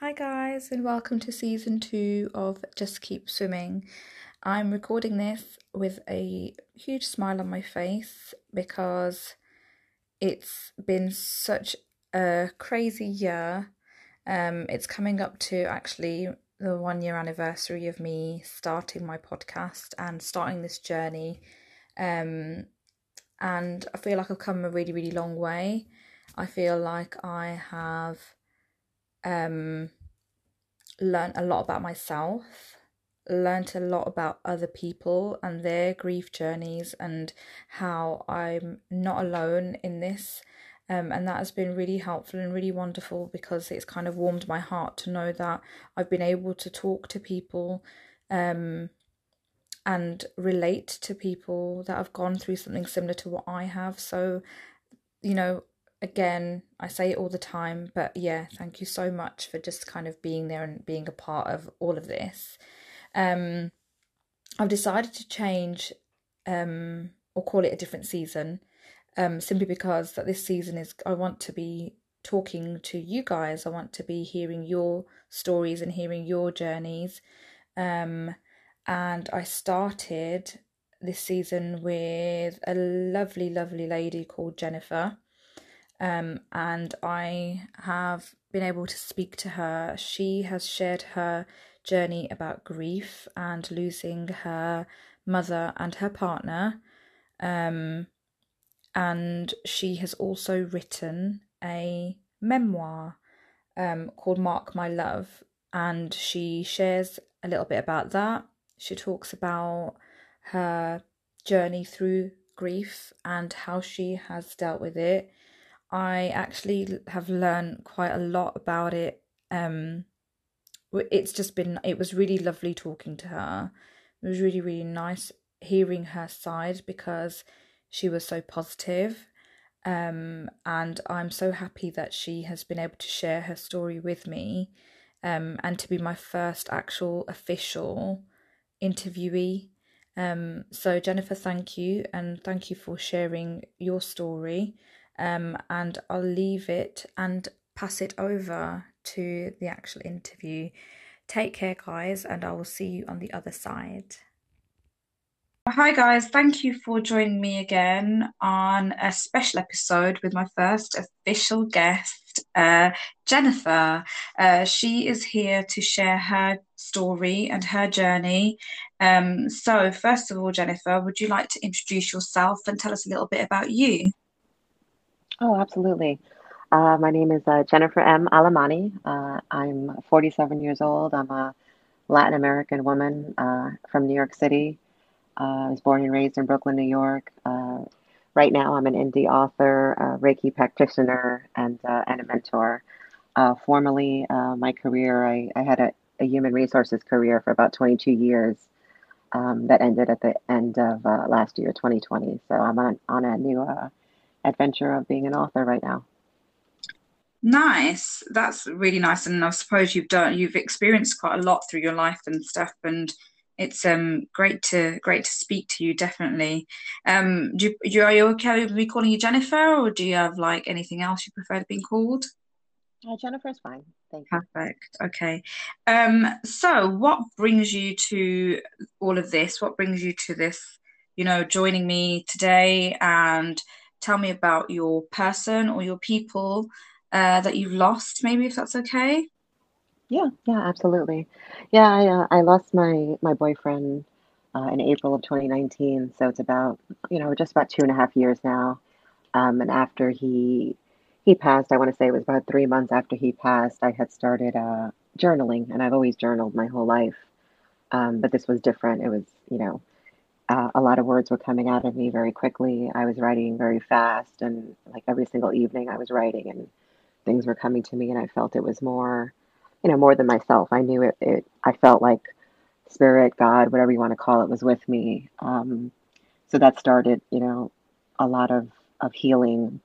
Hi, guys, and welcome to season two of Just Keep Swimming. I'm recording this with a huge smile on my face because it's been such a crazy year. Um, it's coming up to actually the one year anniversary of me starting my podcast and starting this journey. Um, and I feel like I've come a really, really long way. I feel like I have um, learned a lot about myself, learned a lot about other people and their grief journeys, and how I'm not alone in this. Um, and that has been really helpful and really wonderful because it's kind of warmed my heart to know that I've been able to talk to people um, and relate to people that have gone through something similar to what I have. So, you know, again, I say it all the time, but yeah, thank you so much for just kind of being there and being a part of all of this. Um, I've decided to change um, or call it a different season um, simply because that this season is I want to be talking to you guys. I want to be hearing your stories and hearing your journeys. Um, and I started this season with a lovely, lovely lady called Jennifer. Um, and I have been able to speak to her. She has shared her journey about grief and losing her mother and her partner. Um, and she has also written a memoir um, called Mark My Love, and she shares a little bit about that. She talks about her journey through grief and how she has dealt with it. I actually have learned quite a lot about it. Um, it's just been, it was really lovely talking to her. It was really, really nice hearing her side because she was so positive. Um, and I'm so happy that she has been able to share her story with me um, and to be my first actual official interviewee. Um, so, Jennifer, thank you, and thank you for sharing your story. Um, and I'll leave it and pass it over to the actual interview. Take care, guys, and I will see you on the other side. Hi, guys. Thank you for joining me again on a special episode with my first official guest, uh, Jennifer. Uh, she is here to share her story and her journey. Um, so, first of all, Jennifer, would you like to introduce yourself and tell us a little bit about you? Oh, absolutely. Uh, my name is uh, Jennifer M. Alamani. Uh, I'm 47 years old. I'm a Latin American woman uh, from New York City. Uh, I was born and raised in Brooklyn, New York. Uh, right now, I'm an indie author, Reiki practitioner, and, and a mentor. formerly, my career, I, I had a, a, human resources career for about 22 years um, that ended at the end of last year, 2020. So I'm on, on a new adventure of being an author right now. Nice. That's really nice. And I suppose you've done you've experienced quite a lot through your life and stuff and it's um great to great to speak to you definitely um do you, do, are you okay with me calling you jennifer or do you have like anything else you prefer to being called uh, jennifer's fine thank you perfect okay um so what brings you to all of this what brings you to this you know joining me today and tell me about your person or your people uh, that you've lost maybe if that's okay yeah, yeah, absolutely. Yeah, I uh, I lost my my boyfriend uh, in April of 2019, so it's about you know just about two and a half years now. Um, and after he he passed, I want to say it was about three months after he passed, I had started uh, journaling, and I've always journaled my whole life. Um, but this was different. It was you know uh, a lot of words were coming out of me very quickly. I was writing very fast, and like every single evening, I was writing, and things were coming to me, and I felt it was more you know, more than myself. I knew it, it I felt like spirit, God, whatever you want to call it, was with me. Um, so that started, you know, a lot of, of healing,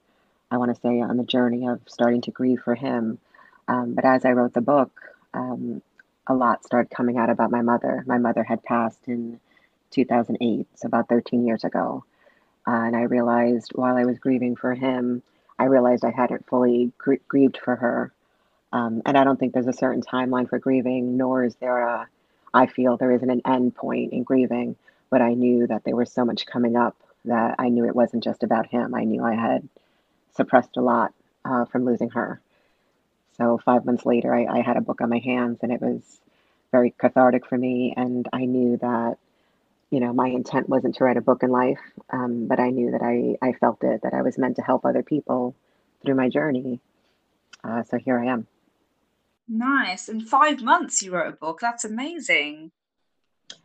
I want to say, on the journey of starting to grieve for him. Um, but as I wrote the book, um, a lot started coming out about my mother. My mother had passed in 2008, so about 13 years ago. Uh, and I realized while I was grieving for him, I realized I hadn't fully gr- grieved for her Um, and I don't think there's a certain timeline for grieving, nor is there a, I feel there isn't an end point in grieving. But I knew that there was so much coming up that I knew it wasn't just about him. I knew I had suppressed a lot uh, from losing her. So five months later, I, I had a book on my hands, and it was very cathartic for me. And I knew that, you know, my intent wasn't to write a book in life, um, but I knew that I, I felt it, that I was meant to help other people through my journey. Uh, so here I am. Nice. In five months, you wrote a book. That's amazing.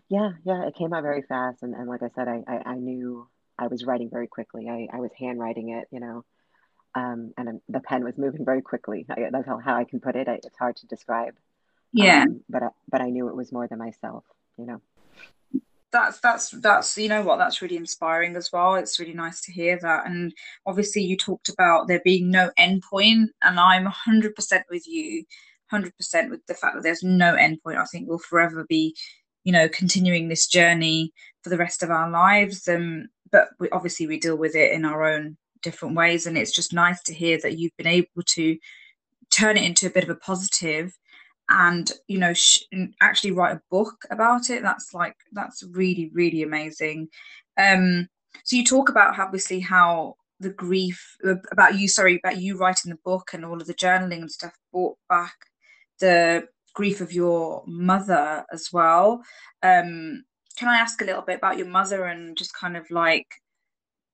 Yeah, yeah, it came out very fast. And, and like I said, I, I, I knew I was writing very quickly. I, I was handwriting it, you know, um, and the pen was moving very quickly. I, that's how, how I can put it. I, it's hard to describe. Yeah. Um, but I, but I knew it was more than myself, you know. That's that's that's you know what that's really inspiring as well. It's really nice to hear that. And obviously, you talked about there being no endpoint, and I'm 100% with you, 100% with the fact that there's no endpoint. I think we'll forever be, you know, continuing this journey for the rest of our lives. Um, but we, obviously, we deal with it in our own different ways. And it's just nice to hear that you've been able to turn it into a bit of a positive and you know sh- actually write a book about it. That's like that's really really amazing. Um so you talk about obviously how the grief uh, about you sorry about you writing the book and all of the journaling and stuff brought back the grief of your mother as well. Um can i ask a little bit about your mother and just kind of like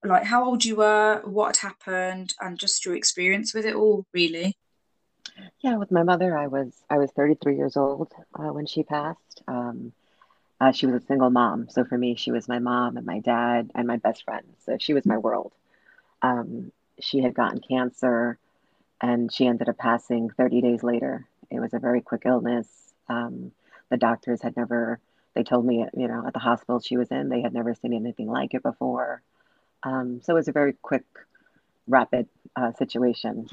like how old you were, what had happened, and just your experience with it all, really. Yeah, with my mother, I was I was 33 years old uh, when she passed. Um, uh, she was a single mom, so for me, she was my mom and my dad and my best friend. So she was my world. Um, she had gotten cancer, and she ended up passing 30 days later. It was a very quick illness. Um, the doctors had never. They told me, you know, at the hospital she was in, they had never seen anything like it before. Um, so it was a very quick, rapid uh, situation.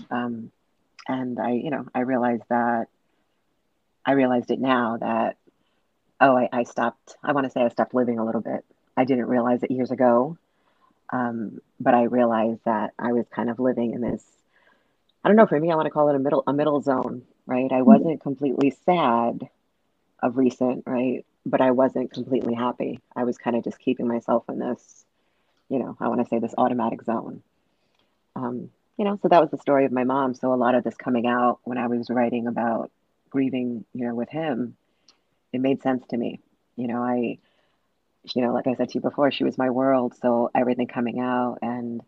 And I, you know, I realized that I realized it now that, oh, I, I stopped, I want to say I stopped living a little bit. I didn't realize it years ago. Um, but I realized that I was kind of living in this, I don't know, for me, I want to call it a middle, a middle zone, right? I wasn't completely sad of recent, right? But I wasn't completely happy. I was kind of just keeping myself in this you know, I want to say this automatic zone. Um, you know, so that was the story of my mom. So a lot of this coming out when I was writing about grieving, you know, with him, it made sense to me. You know, I, you know, like I said to you before, she was my world. So everything coming out and,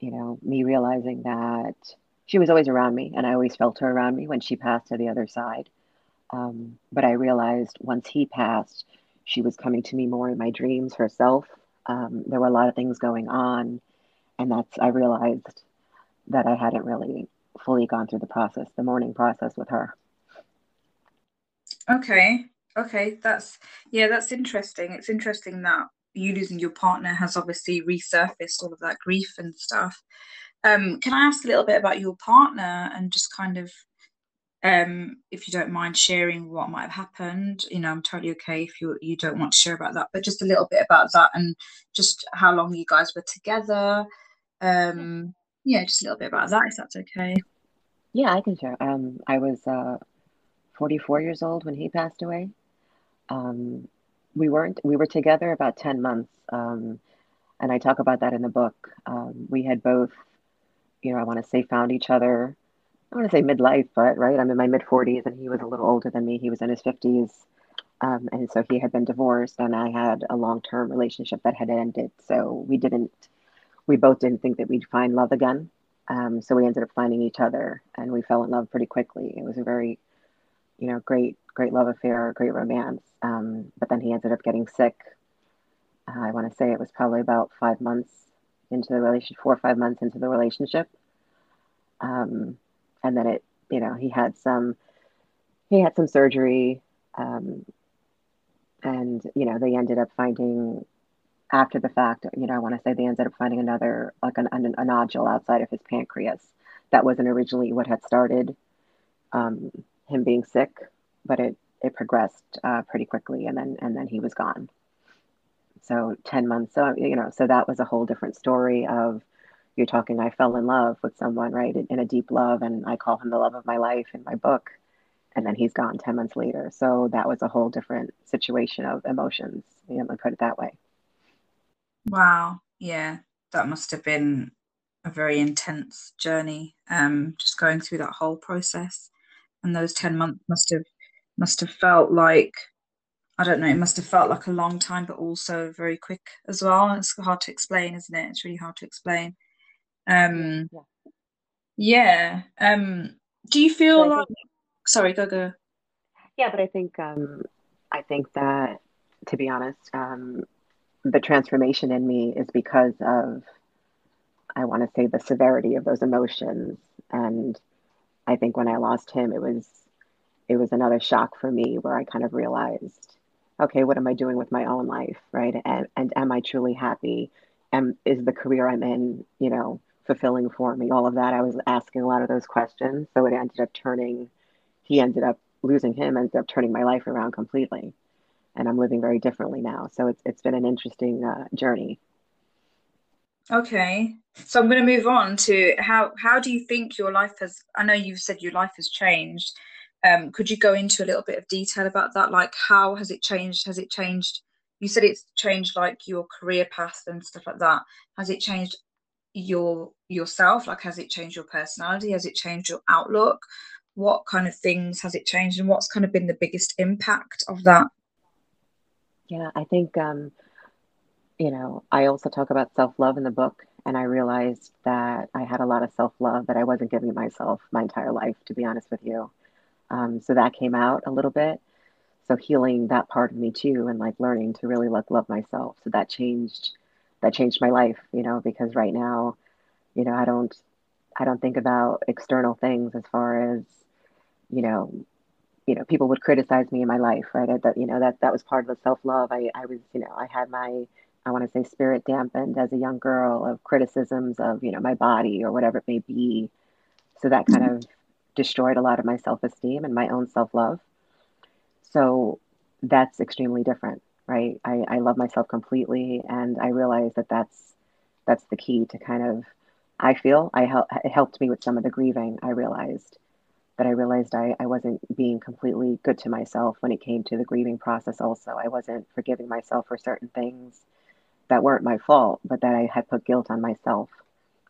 you know, me realizing that she was always around me and I always felt her around me when she passed to the other side. Um, but I realized once he passed, she was coming to me more in my dreams herself um, there were a lot of things going on, and that's I realized that I hadn't really fully gone through the process, the mourning process with her. Okay, okay, that's yeah, that's interesting. It's interesting that you losing your partner has obviously resurfaced all of that grief and stuff. Um, can I ask a little bit about your partner and just kind of um, if you don't mind sharing what might have happened, you know, I'm totally okay if you you don't want to share about that, but just a little bit about that and just how long you guys were together. Um, yeah, just a little bit about that, if that's okay. Yeah, I can share. Um, I was uh, 44 years old when he passed away. Um, we weren't. We were together about 10 months, um, and I talk about that in the book. Um, we had both, you know, I want to say, found each other I want to say midlife, but right, I'm in my mid 40s and he was a little older than me. He was in his 50s. Um, and so he had been divorced, and I had a long term relationship that had ended. So we didn't, we both didn't think that we'd find love again. Um, so we ended up finding each other and we fell in love pretty quickly. It was a very, you know, great, great love affair, great romance. Um, but then he ended up getting sick. Uh, I want to say it was probably about five months into the relationship, four or five months into the relationship. Um, and then it you know he had some he had some surgery um, and you know they ended up finding after the fact you know i want to say they ended up finding another like an, an, a nodule outside of his pancreas that wasn't originally what had started um, him being sick but it it progressed uh, pretty quickly and then and then he was gone so 10 months so you know so that was a whole different story of you're talking, I fell in love with someone, right, in a deep love, and I call him the love of my life in my book. And then he's gone 10 months later. So that was a whole different situation of emotions. You know, put it that way. Wow. Yeah. That must have been a very intense journey. Um, just going through that whole process. And those 10 months must have must have felt like I don't know, it must have felt like a long time, but also very quick as well. It's hard to explain, isn't it? It's really hard to explain. Um, yeah. yeah. Um, do you feel like? Think, sorry, go go. Yeah, but I think um, I think that to be honest, um, the transformation in me is because of I want to say the severity of those emotions, and I think when I lost him, it was it was another shock for me where I kind of realized okay, what am I doing with my own life, right? And and am I truly happy? Am is the career I'm in, you know, fulfilling for me? All of that. I was asking a lot of those questions. So it ended up turning. He ended up losing him. Ended up turning my life around completely, and I'm living very differently now. So it's it's been an interesting uh, journey. Okay, so I'm going to move on to how how do you think your life has? I know you've said your life has changed um, could you go into a little bit of detail about that? Like, how has it changed? Has it changed? You said it's changed like your career path and stuff like that. Has it changed your yourself? Like, has it changed your personality? Has it changed your outlook? What kind of things has it changed, and what's kind of been the biggest impact of that? Yeah, I think um, you know, I also talk about self love in the book, and I realized that I had a lot of self love that I wasn't giving myself my entire life, to be honest with you. Um, so that came out a little bit. So healing that part of me too, and like learning to really like love myself. So that changed, that changed my life, you know, because right now, you know, I don't, I don't think about external things as far as, you know, you know, people would criticize me in my life, right? That, you know, that, that was part of the self love. I, I was, you know, I had my, I want to say spirit dampened as a young girl of criticisms of, you know, my body or whatever it may be. So that kind mm-hmm. of destroyed a lot of my self esteem and my own self love. So that's extremely different, right? I, I love myself completely, and I realize that that's that's the key to kind of. I feel I help it helped me with some of the grieving. I realized that I realized I, I wasn't being completely good to myself when it came to the grieving process. Also, I wasn't forgiving myself for certain things that weren't my fault, but that I had put guilt on myself,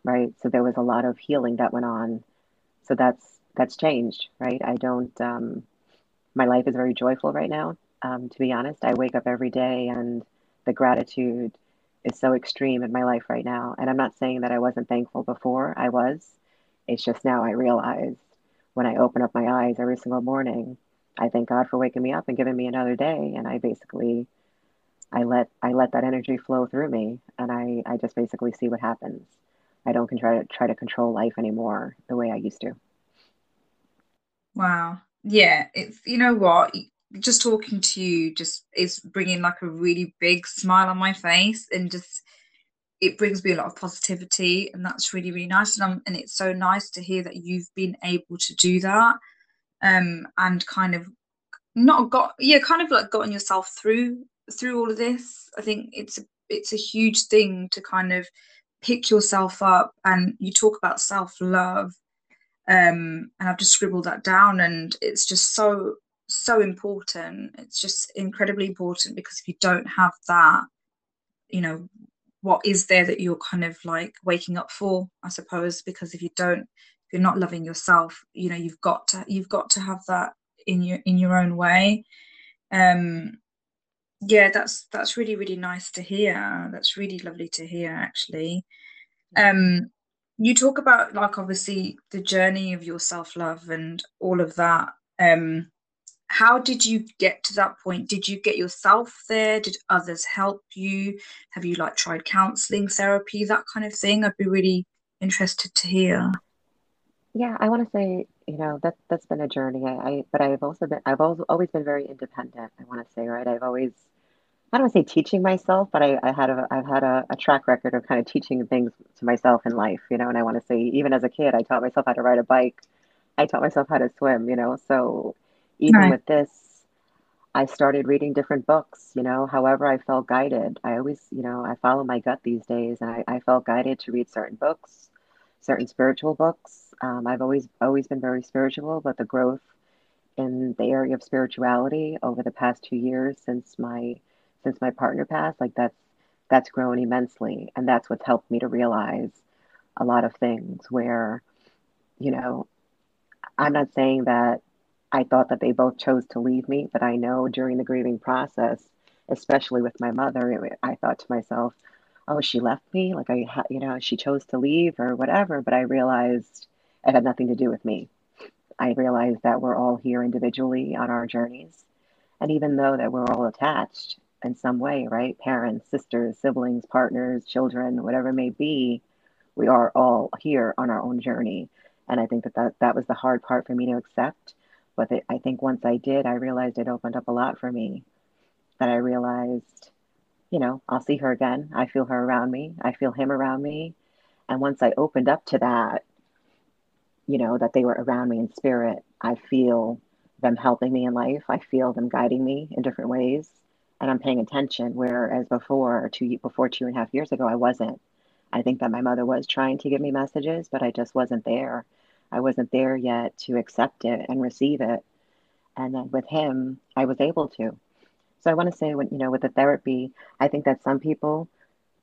right? So there was a lot of healing that went on. So that's that's changed, right? I don't, um, my life is very joyful right now. Um, to be honest, I wake up every day and the gratitude is so extreme in my life right now. And I'm not saying that I wasn't thankful before, I was. It's just now I realize when I open up my eyes every single morning, I thank God for waking me up and giving me another day. And I basically, I let I let that energy flow through me, and I I just basically see what happens. I don't try to try to control life anymore the way I used to. Wow. Yeah, it's you know what? Just talking to you just is bringing like a really big smile on my face and just it brings me a lot of positivity and that's really really nice and I'm, and it's so nice to hear that you've been able to do that um and kind of not got yeah kind of like gotten yourself through through all of this i think it's a, it's a huge thing to kind of pick yourself up and you talk about self love um, and I've just scribbled that down, and it's just so so important. It's just incredibly important because if you don't have that, you know, what is there that you're kind of like waking up for? I suppose because if you don't, if you're not loving yourself, you know, you've got to you've got to have that in your in your own way. Um, yeah, that's that's really really nice to hear. That's really lovely to hear, actually. Um, you talk about like obviously the journey of your self-love and all of that um how did you get to that point? Did you get yourself there? Did others help you? Have you like tried counseling therapy that kind of thing? I'd be really interested to hear. Yeah i want to say you know that that's been a journey. I, I but i've also been i've always been very independent i want to say right? I've always I don't want to say teaching myself, but I, I had a I've had a, a, track record of kind of teaching things to myself in life, you know. And I want to say, even as a kid, I taught myself how to ride a bike. I taught myself how to swim, you know. So even right. with this, I started reading different books, you know, however I felt guided. I always, you know, I follow my gut these days and I, I felt guided to read certain books, certain spiritual books. Um, I've always always been very spiritual, but the growth in the area of spirituality over the past two years since my since my partner passed, like that's that's grown immensely. And that's what's helped me to realize a lot of things where, you know, I'm not saying that I thought that they both chose to leave me, but I know during the grieving process, especially with my mother, I thought to myself, oh, she left me. Like I, you know, she chose to leave or whatever. But I realized it had nothing to do with me. I realized that we're all here individually on our journeys. And even though that we're all attached in some way, right? Parents, sisters, siblings, partners, children, whatever it may be, we are all here on our own journey. And I think that that, that was the hard part for me to accept. But the, I think once I did, I realized it opened up a lot for me. That I realized, you know, I'll see her again. I feel her around me. I feel him around me. And once I opened up to that, you know, that they were around me in spirit, I feel them helping me in life. I feel them guiding me in different ways. And I'm paying attention. Whereas before, two before two and a half years ago, I wasn't. I think that my mother was trying to give me messages, but I just wasn't there. I wasn't there yet to accept it and receive it. And then with him, I was able to. So I want to say, when you know, with the therapy, I think that some people,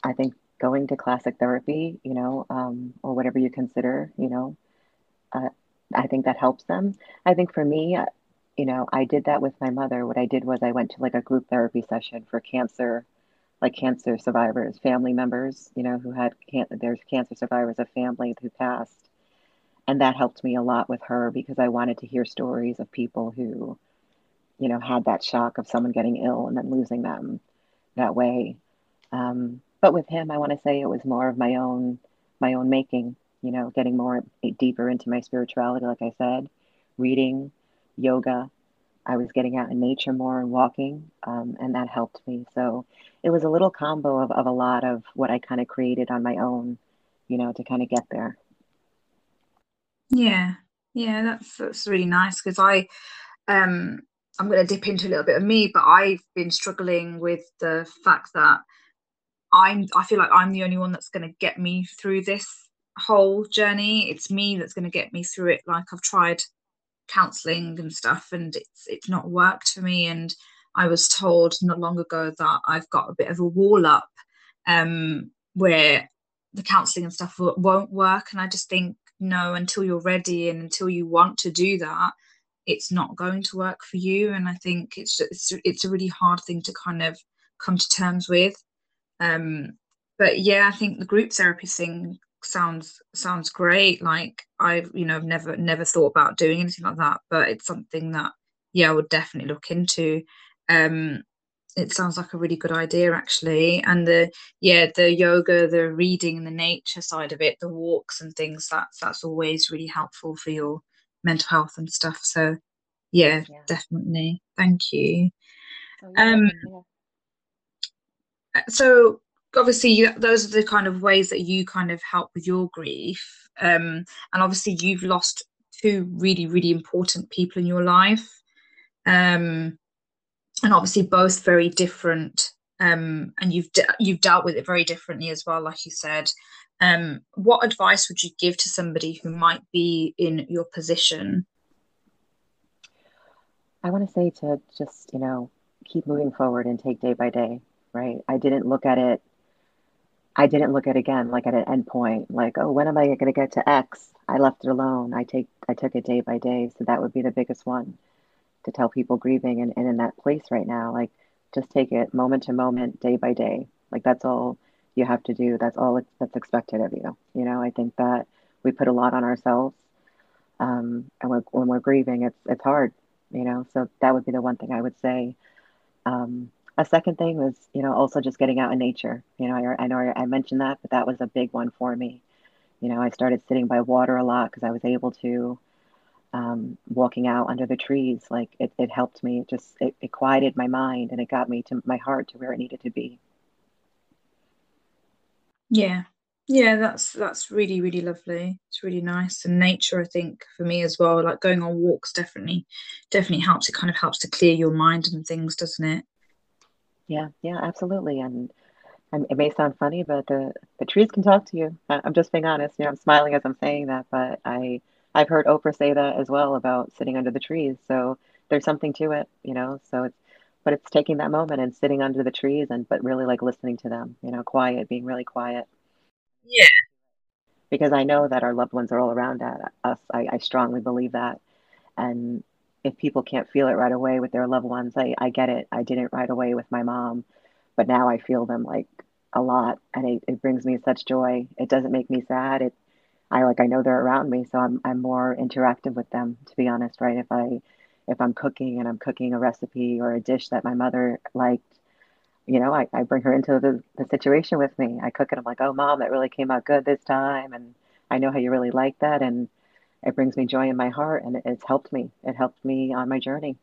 I think going to classic therapy, you know, um, or whatever you consider, you know, uh, I think that helps them. I think for me, uh, you know, I did that with my mother. What I did was I went to like a group therapy session for cancer like cancer survivors, family members, you know, who had can- there's cancer survivors of family who passed. And that helped me a lot with her because I wanted to hear stories of people who, you know, had that shock of someone getting ill and then losing them that way. Um, but with him, I want to say it was more of my own, my own making. You know, getting more deeper into my spirituality, like I said, reading, yoga, I was getting out in nature more and walking, um, and that helped me. So it was a little combo of, of a lot of what I kind of created on my own, you know, to kind of get there. Yeah, yeah, that's that's really nice because I, um, I'm going to dip into a little bit of me, but I've been struggling with the fact that I'm, I feel like I'm the only one that's going to get me through this whole journey. It's me that's going to get me through it. Like I've tried counseling and stuff and it's it's not worked for me and I was told not long ago that I've got a bit of a wall up um, where the counseling and stuff won't work and I just think no until you're ready and until you want to do that it's not going to work for you. And I think it's it's, it's a really hard thing to kind of come to terms with. Um, but yeah I think the group therapy thing sounds sounds great. Like i've you know i've never never thought about doing anything like that but it's something that yeah i would definitely look into. Um it sounds like a really good idea actually. And the yeah the yoga the reading and the nature side of it the walks and things that's that's always really helpful for your mental health and stuff. So yeah, yeah. definitely. Thank you. Oh, yeah, um yeah. so obviously those are the kind of ways that you kind of help with your grief. Um, and obviously you've lost two really really important people in your life. Um, and obviously both very different um, and you've de- you've dealt with it very differently as well like you said um, what advice would you give to somebody who might be in your position i want to say to just you know keep moving forward and take day by day right i didn't look at it I didn't look at it again like at an endpoint, like, oh, when am I going to get to X? I left it alone. I take I took it day by day. So that would be the biggest one to tell people grieving and, and in that place right now. Like just take it moment to moment, day by day. Like that's all you have to do. That's all that's expected of you. You know, I think that we put a lot on ourselves. Um, and when, when we're grieving, it's it's hard, you know. So that would be the one thing I would say. Um, a second thing was, you know, also just getting out in nature. You know, I, I know I, I mentioned that, but that was a big one for me. You know, I started sitting by water a lot because I was able to, um, walking out under the trees. Like it, it helped me. It just it, it quieted my mind and it got me to my heart to where it needed to be. Yeah, Yeah, that's that's really, really lovely. It's really nice. And nature, I think, for me as well, like going on walks definitely definitely helps. It kind of helps to clear your mind and things, doesn't it? Yeah, yeah, absolutely. And, and it may sound funny, but the the trees can talk to you. I'm just being honest. You know, I'm smiling as I'm saying that, but I I've heard Oprah say that as well about sitting under the trees. So there's something to it, you know. So it's but it's taking that moment and sitting under the trees and but really like listening to them, you know, quiet, being really quiet. Yeah. Because I know that our loved ones are all around us. I, I strongly believe that. And if people can't feel it right away with their loved ones, I, I get it. I didn't right away with my mom, but now I feel them like a lot and it, it brings me such joy. It doesn't make me sad. It I like I know they're around me, so I'm I'm more interactive with them, to be honest, right? If I if I'm cooking and I'm cooking a recipe or a dish that my mother liked, you know, I, I bring her into the, the situation with me. I cook it, I'm like, oh mom, that really came out good this time and I know how you really like that and it brings me joy in my heart and it, it's helped me. It helped me on my journey.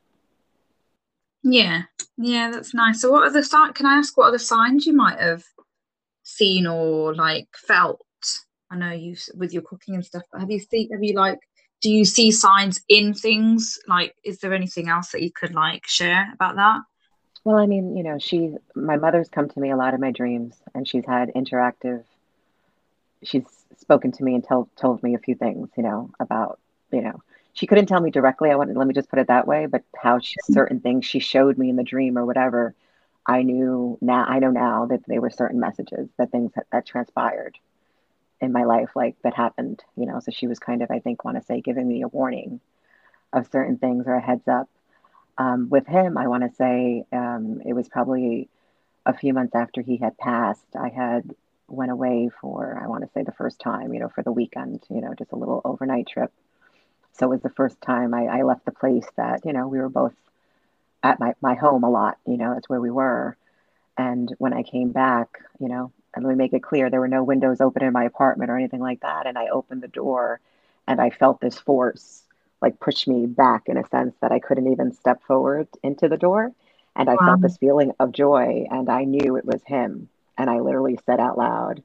Yeah. Yeah, that's nice. So what are the signs can I ask what other signs you might have seen or like felt? I know you with your cooking and stuff, but have you seen have you like do you see signs in things? Like is there anything else that you could like share about that? Well, I mean, you know, she my mother's come to me a lot in my dreams and she's had interactive she's spoken to me and told told me a few things, you know, about, you know, she couldn't tell me directly. I wanted, let me just put it that way, but how she, mm-hmm. certain things she showed me in the dream or whatever, I knew now, I know now that they were certain messages, that things that, that transpired in my life, like that happened, you know. So she was kind of, I think, want to say, giving me a warning of certain things or a heads up. Um, with him, I want to say um, it was probably a few months after he had passed. I had went away for, I want to say the first time, you know, for the weekend, you know, just a little overnight trip. So it was the first time I, I left the place that, you know, we were both at my, my home a lot, you know, that's where we were. And when I came back, you know, and let me make it clear, there were no windows open in my apartment or anything like that. And I opened the door and I felt this force like push me back in a sense that I couldn't even step forward into the door. And I Wow. felt this feeling of joy and I knew it was him. And I literally said out loud,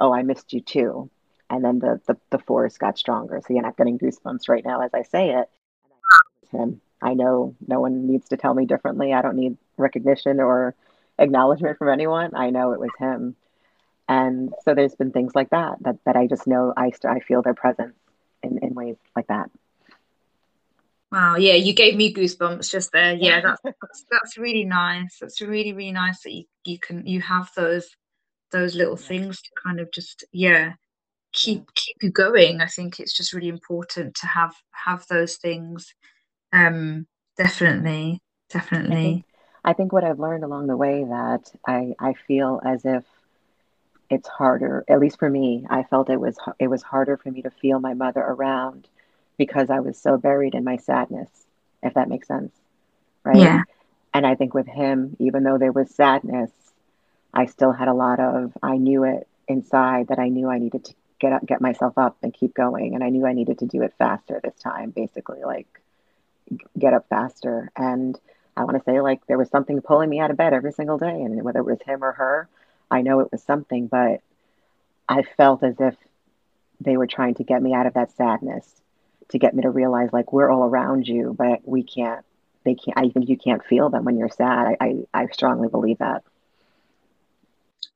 Oh, I missed you too. And then the, the, the force got stronger. So, yeah, I'm getting goosebumps right now as I say it. And I knew it was him. I know no one needs to tell me differently. I don't need recognition or acknowledgement from anyone. I know it was him. And so there's been things like that that, that I just know I, st- I feel their presence in, in ways like that. Wow, yeah, you gave me goosebumps just there. Yeah, that's that's, that's really nice. That's really, really nice that you, you can you have those those little things to kind of just yeah keep keep you going. I think it's just really important to have have those things. Um, yeah. definitely, I think definitely. I think what I've learned along the way that I I feel as if it's harder, at least for me, I felt it was it was harder for me to feel my mother around because I was so buried in my sadness, if that makes sense, right? Yeah. And I think with him, even though there was sadness, I still had a lot of I knew it inside that I knew I needed to get up, get myself up and keep going, and I knew I needed to do it faster this time, basically like get up faster. And I want to say like there was something pulling me out of bed every single day, and whether it was him or her, I know it was something, but I felt as if they were trying to get me out of that sadness, to get me to realize like we're all around you, but we can't. They can't. I think you can't feel them when you're sad. I I, I strongly believe that.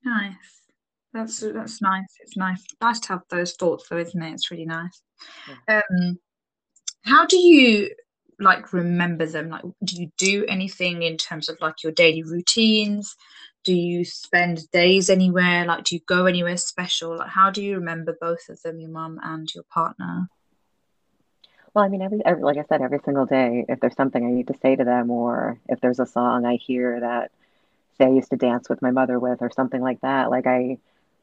Nice. That's that's nice. It's nice. Nice to have those thoughts though, isn't it? It's really nice. Yeah. Um, how do you like remember them? Like, do you do anything in terms of like your daily routines? Do you spend days anywhere? Like, do you go anywhere special? Like, how do you remember both of them, your mum and your partner? Well, I mean, every, every like I said, every single day, if there's something I need to say to them, or if there's a song I hear that say I used to dance with my mother with, or something like that, like I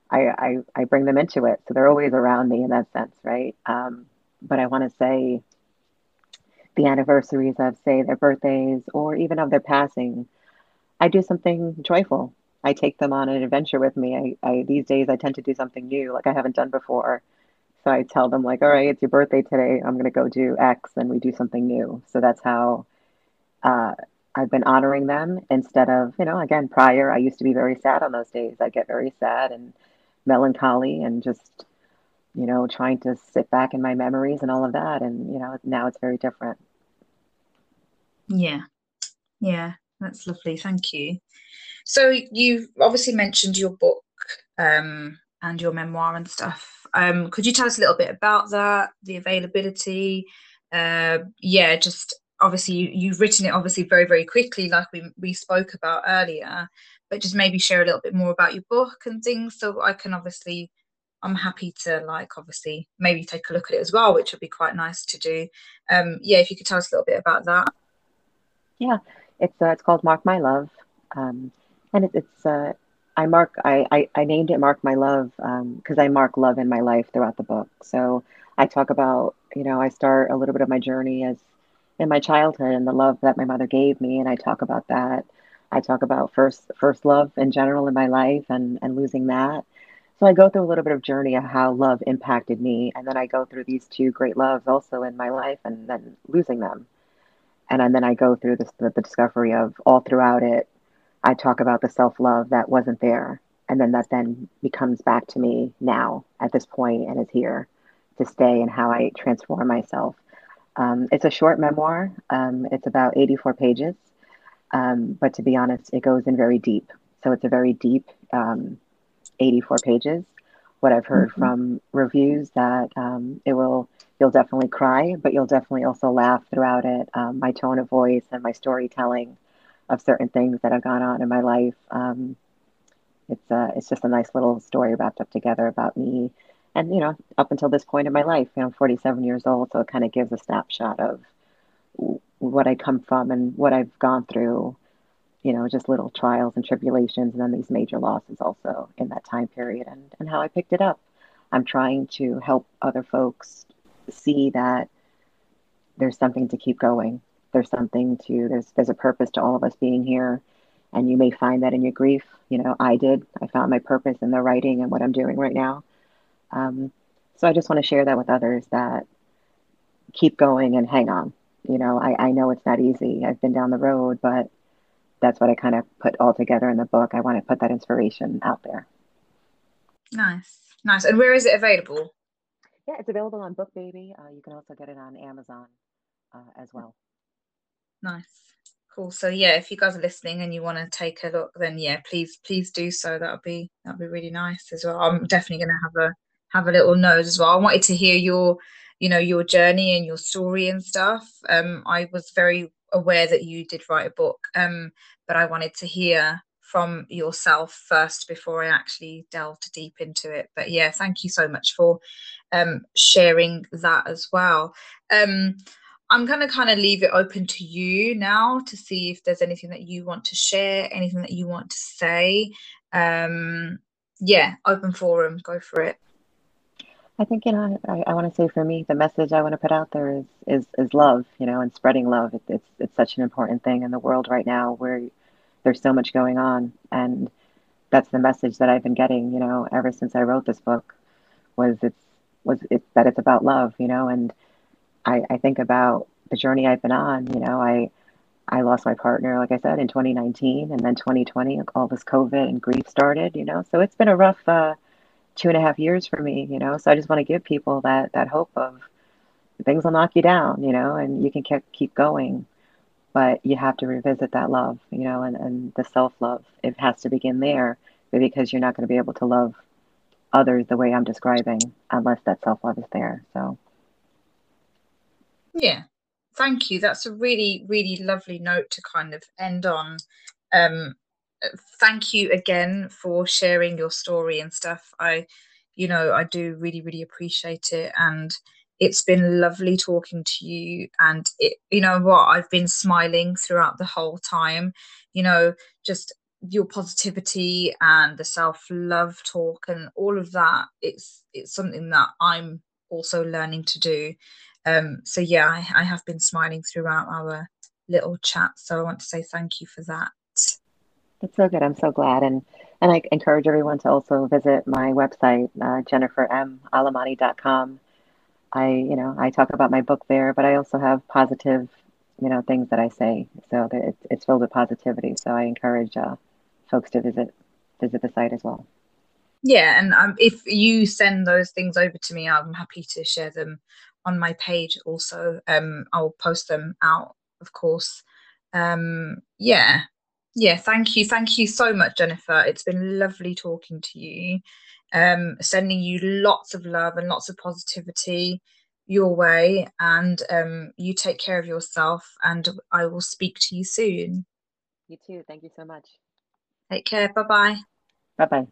I I, I bring them into it, so they're always around me in that sense, right? Um, but I want to say the anniversaries of, say, their birthdays, or even of their passing, I do something joyful. I take them on an adventure with me. I, I these days I tend to do something new, like I haven't done before. So I tell them like, all right, it's your birthday today. I'm gonna go do X, and we do something new. So that's how uh, I've been honoring them instead of, you know, again, prior I used to be very sad on those days. I get very sad and melancholy and just, you know, trying to sit back in my memories and all of that. And, you know, now it's very different. Yeah. Yeah. That's lovely. Thank you. So you've obviously mentioned your book um, and your memoir and stuff. Um, could you tell us a little bit about that, the availability? Uh, yeah, just obviously you, you've written it obviously very very quickly, like we we spoke about earlier. But just maybe share a little bit more about your book and things, so I can obviously. I'm happy to like obviously maybe take a look at it as well, which would be quite nice to do. Um, yeah, if you could tell us a little bit about that. Yeah, it's uh, it's called Mark My Love, um, and it, it's uh, I mark I, I, I named it Mark My Love because um, I mark love in my life throughout the book. So I talk about you know I start a little bit of my journey as in my childhood and the love that my mother gave me, and I talk about that. I talk about first first love in general in my life and and losing that. So I go through a little bit of journey of how love impacted me, and then I go through these two great loves also in my life, and then losing them, and, and then I go through this, the, the discovery of all throughout it I talk about the self love that wasn't there. And then that then becomes back to me now at this point and is here to stay and how I transform myself. Um, it's a short memoir, um, it's about 84 pages. Um, but to be honest, it goes in very deep. So it's a very deep um, 84 pages. What I've heard mm-hmm. from reviews that um, it will, you'll definitely cry, but you'll definitely also laugh throughout it. Um, my tone of voice and my storytelling of certain things that have gone on in my life. Um, it's uh, it's just a nice little story wrapped up together about me, and you know, up until this point in my life, you know, I'm 47 years old, so it kind of gives a snapshot of what I come from and what I've gone through. You know, just little trials and tribulations, and then these major losses also in that time period, and and how I picked it up. I'm trying to help other folks see that there's something to keep going. There's something to there's there's a purpose to all of us being here. And you may find that in your grief. You know i did. I found my purpose in the writing and what i'm doing right now. Um, so i just want to share that with others that keep going and hang on. You know I, I know it's not easy. I've been down the road but that's what i kind of put all together in the book. I want to put that inspiration out there. Nice. Nice. And where is it available yeah it's available on bookbaby uh, you can also get it on amazon uh, as well Nice. Cool. So yeah, if you guys are listening and you want to take a look, then yeah, please please do so. That'll be that'll be really nice as well. I'm definitely gonna have a have a little nose as well. I wanted to hear your, you know, your journey and your story and stuff. Um, I was very aware that you did write a book, um, but I wanted to hear from yourself first before I actually delved deep into it. But yeah, thank you so much for um sharing that as well. Um I'm going to kind of leave it open to you now to see if there's anything that you want to share, anything that you want to say. Um, yeah, open forum, go for it. I think you know I, I want to say for me the message I want to put out there is is is love you know and spreading love it, it's it's such an important thing in the world right now where there's so much going on and that's the message that I've been getting you know ever since I wrote this book was it's was it that it's about love you know and I, I think about the journey I've been on. You know, I I lost my partner, like I said, in 2019, and then 2020, all this COVID and grief started. You know, so it's been a rough uh, two and a half years for me. You know, so I just want to give people that that hope of things will knock you down. You know, and you can keep keep going, but you have to revisit that love. You know, and and the self love. It has to begin there, because you're not going to be able to love others the way I'm describing unless that self love is there. So. Yeah, thank you. That's a really, really lovely note to kind of end on. Um, thank you again for sharing your story and stuff. I, you know, I do really, really appreciate it. And it's been lovely talking to you. And it, you know what, I've been smiling throughout the whole time. You know, just your positivity and the self love talk and all of that. It's it's something that I'm also learning to do um, so yeah, I, I have been smiling throughout our little chat. So I want to say thank you for that. That's so good. I'm so glad. And and I encourage everyone to also visit my website, uh, jennifermalamani.com. I, you know, I talk about my book there, but I also have positive, you know, things that I say. So that it's, it's filled with positivity. So I encourage uh, folks to visit visit the site as well. yeah, and um, if you send those things over to me, I'm happy to share them on my page. Also, um, I'll post them out, of course. Um, yeah, yeah. Thank you, thank you so much, Jennifer. It's been lovely talking to you. Um, sending you lots of love and lots of positivity your way, and um, you take care of yourself. And I will speak to you soon. You too. Thank you so much. Take care. Bye bye. Bye bye.